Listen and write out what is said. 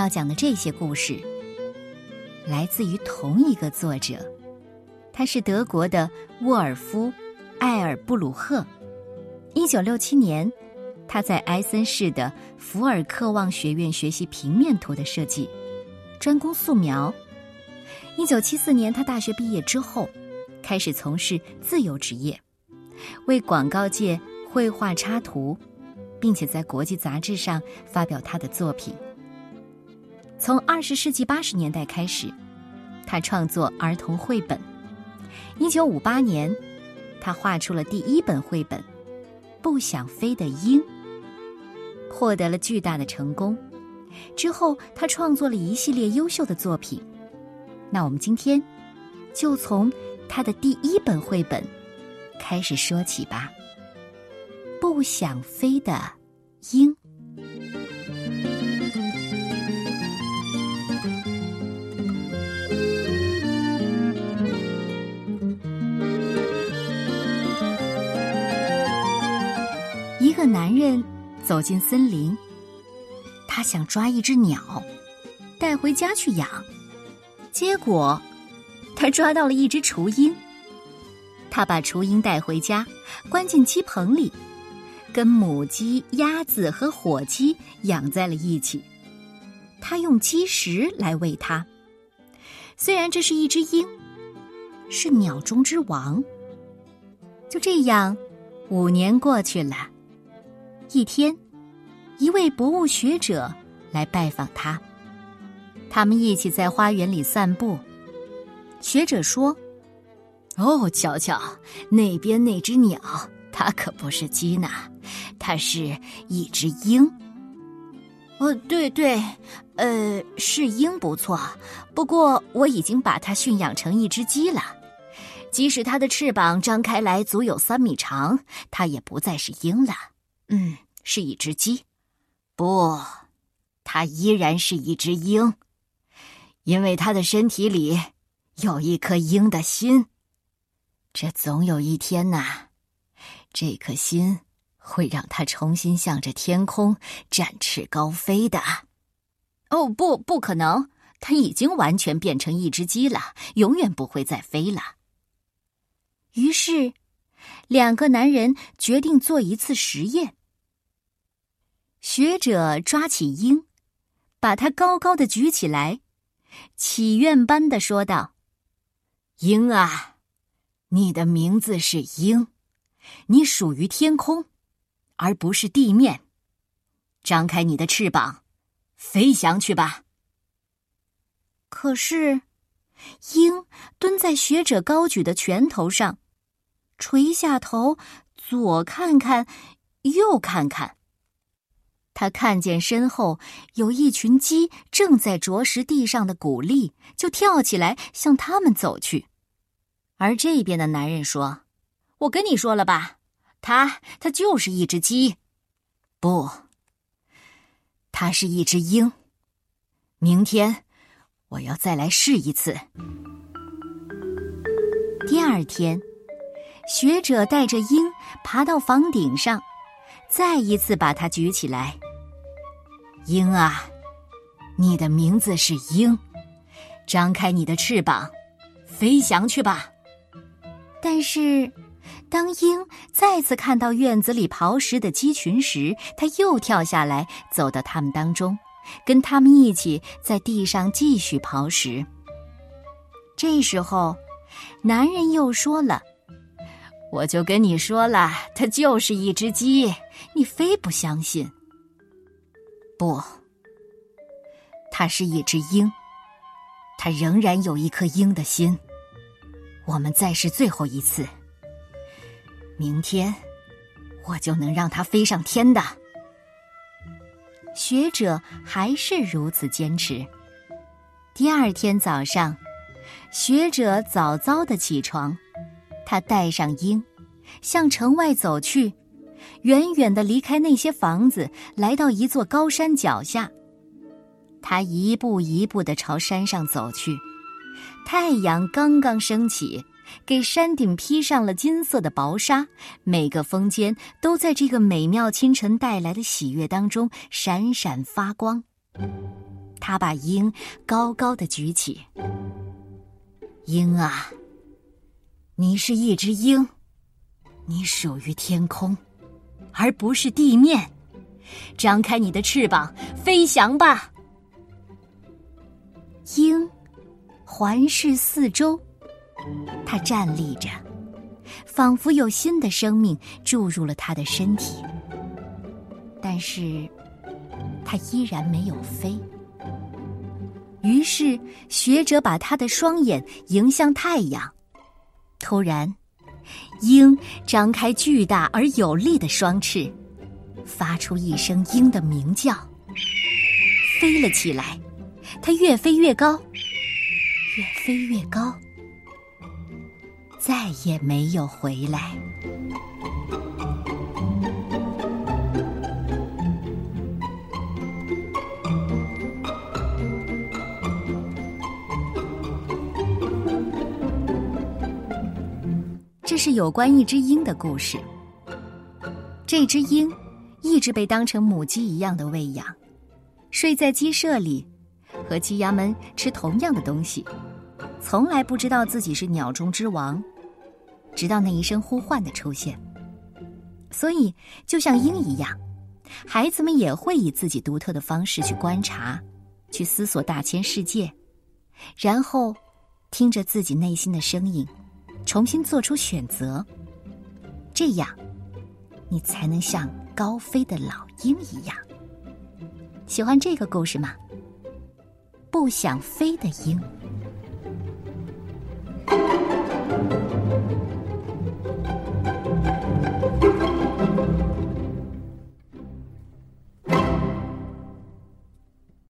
要讲的这些故事，来自于同一个作者，他是德国的沃尔夫·艾尔布鲁赫。一九六七年，他在埃森市的福尔克旺学院学习平面图的设计，专攻素描。一九七四年，他大学毕业之后，开始从事自由职业，为广告界绘画插图，并且在国际杂志上发表他的作品。从二十世纪八十年代开始，他创作儿童绘本。一九五八年，他画出了第一本绘本《不想飞的鹰》，获得了巨大的成功。之后，他创作了一系列优秀的作品。那我们今天就从他的第一本绘本开始说起吧，《不想飞的鹰》。一个男人走进森林，他想抓一只鸟，带回家去养。结果，他抓到了一只雏鹰。他把雏鹰带回家，关进鸡棚里，跟母鸡、鸭子和火鸡养在了一起。他用鸡食来喂它。虽然这是一只鹰，是鸟中之王。就这样，五年过去了。一天，一位博物学者来拜访他。他们一起在花园里散步。学者说：“哦，瞧瞧那边那只鸟，它可不是鸡呢，它是一只鹰。”“哦，对对，呃，是鹰不错。不过我已经把它驯养成一只鸡了。即使它的翅膀张开来足有三米长，它也不再是鹰了。嗯，是一只鸡。不，它依然是一只鹰。”因为他的身体里有一颗鹰的心，这总有一天呐，这颗心会让他重新向着天空展翅高飞的。哦，不，不可能！他已经完全变成一只鸡了，永远不会再飞了。于是，两个男人决定做一次实验。学者抓起鹰，把它高高的举起来。祈愿般的说道：“鹰啊，你的名字是鹰，你属于天空，而不是地面。张开你的翅膀，飞翔去吧。”可是，鹰蹲在学者高举的拳头上，垂下头，左看看，右看看。他看见身后有一群鸡正在啄食地上的谷粒，就跳起来向他们走去。而这边的男人说：“我跟你说了吧，他他就是一只鸡，不，他是一只鹰。明天我要再来试一次。”第二天，学者带着鹰爬到房顶上，再一次把它举起来。鹰啊，你的名字是鹰，张开你的翅膀，飞翔去吧。但是，当鹰再次看到院子里刨食的鸡群时，它又跳下来，走到他们当中，跟他们一起在地上继续刨食。这时候，男人又说了：“我就跟你说了，它就是一只鸡，你非不相信。”不，它是一只鹰，它仍然有一颗鹰的心。我们再试最后一次，明天我就能让它飞上天的。学者还是如此坚持。第二天早上，学者早早的起床，他带上鹰，向城外走去。远远的离开那些房子，来到一座高山脚下。他一步一步的朝山上走去。太阳刚刚升起，给山顶披上了金色的薄纱。每个峰尖都在这个美妙清晨带来的喜悦当中闪闪发光。他把鹰高高的举起。鹰啊，你是一只鹰，你属于天空，而不是地面。张开你的翅膀，飞翔吧！鹰环视四周，它站立着，仿佛有新的生命注入了它的身体。但是，它依然没有飞。于是，学者把他的双眼迎向太阳。突然，鹰张开巨大而有力的双翅。发出一声鹰的鸣叫，飞了起来。它越飞越高，越飞越高，再也没有回来。这是有关一只鹰的故事。这只鹰。一直被当成母鸡一样的喂养，睡在鸡舍里，和鸡鸭们吃同样的东西，从来不知道自己是鸟中之王，直到那一声呼唤的出现。所以，就像鹰一样，孩子们也会以自己独特的方式去观察，去思索大千世界，然后听着自己内心的声音，重新做出选择。这样，你才能像。高飞的老鹰一样，喜欢这个故事吗？不想飞的鹰。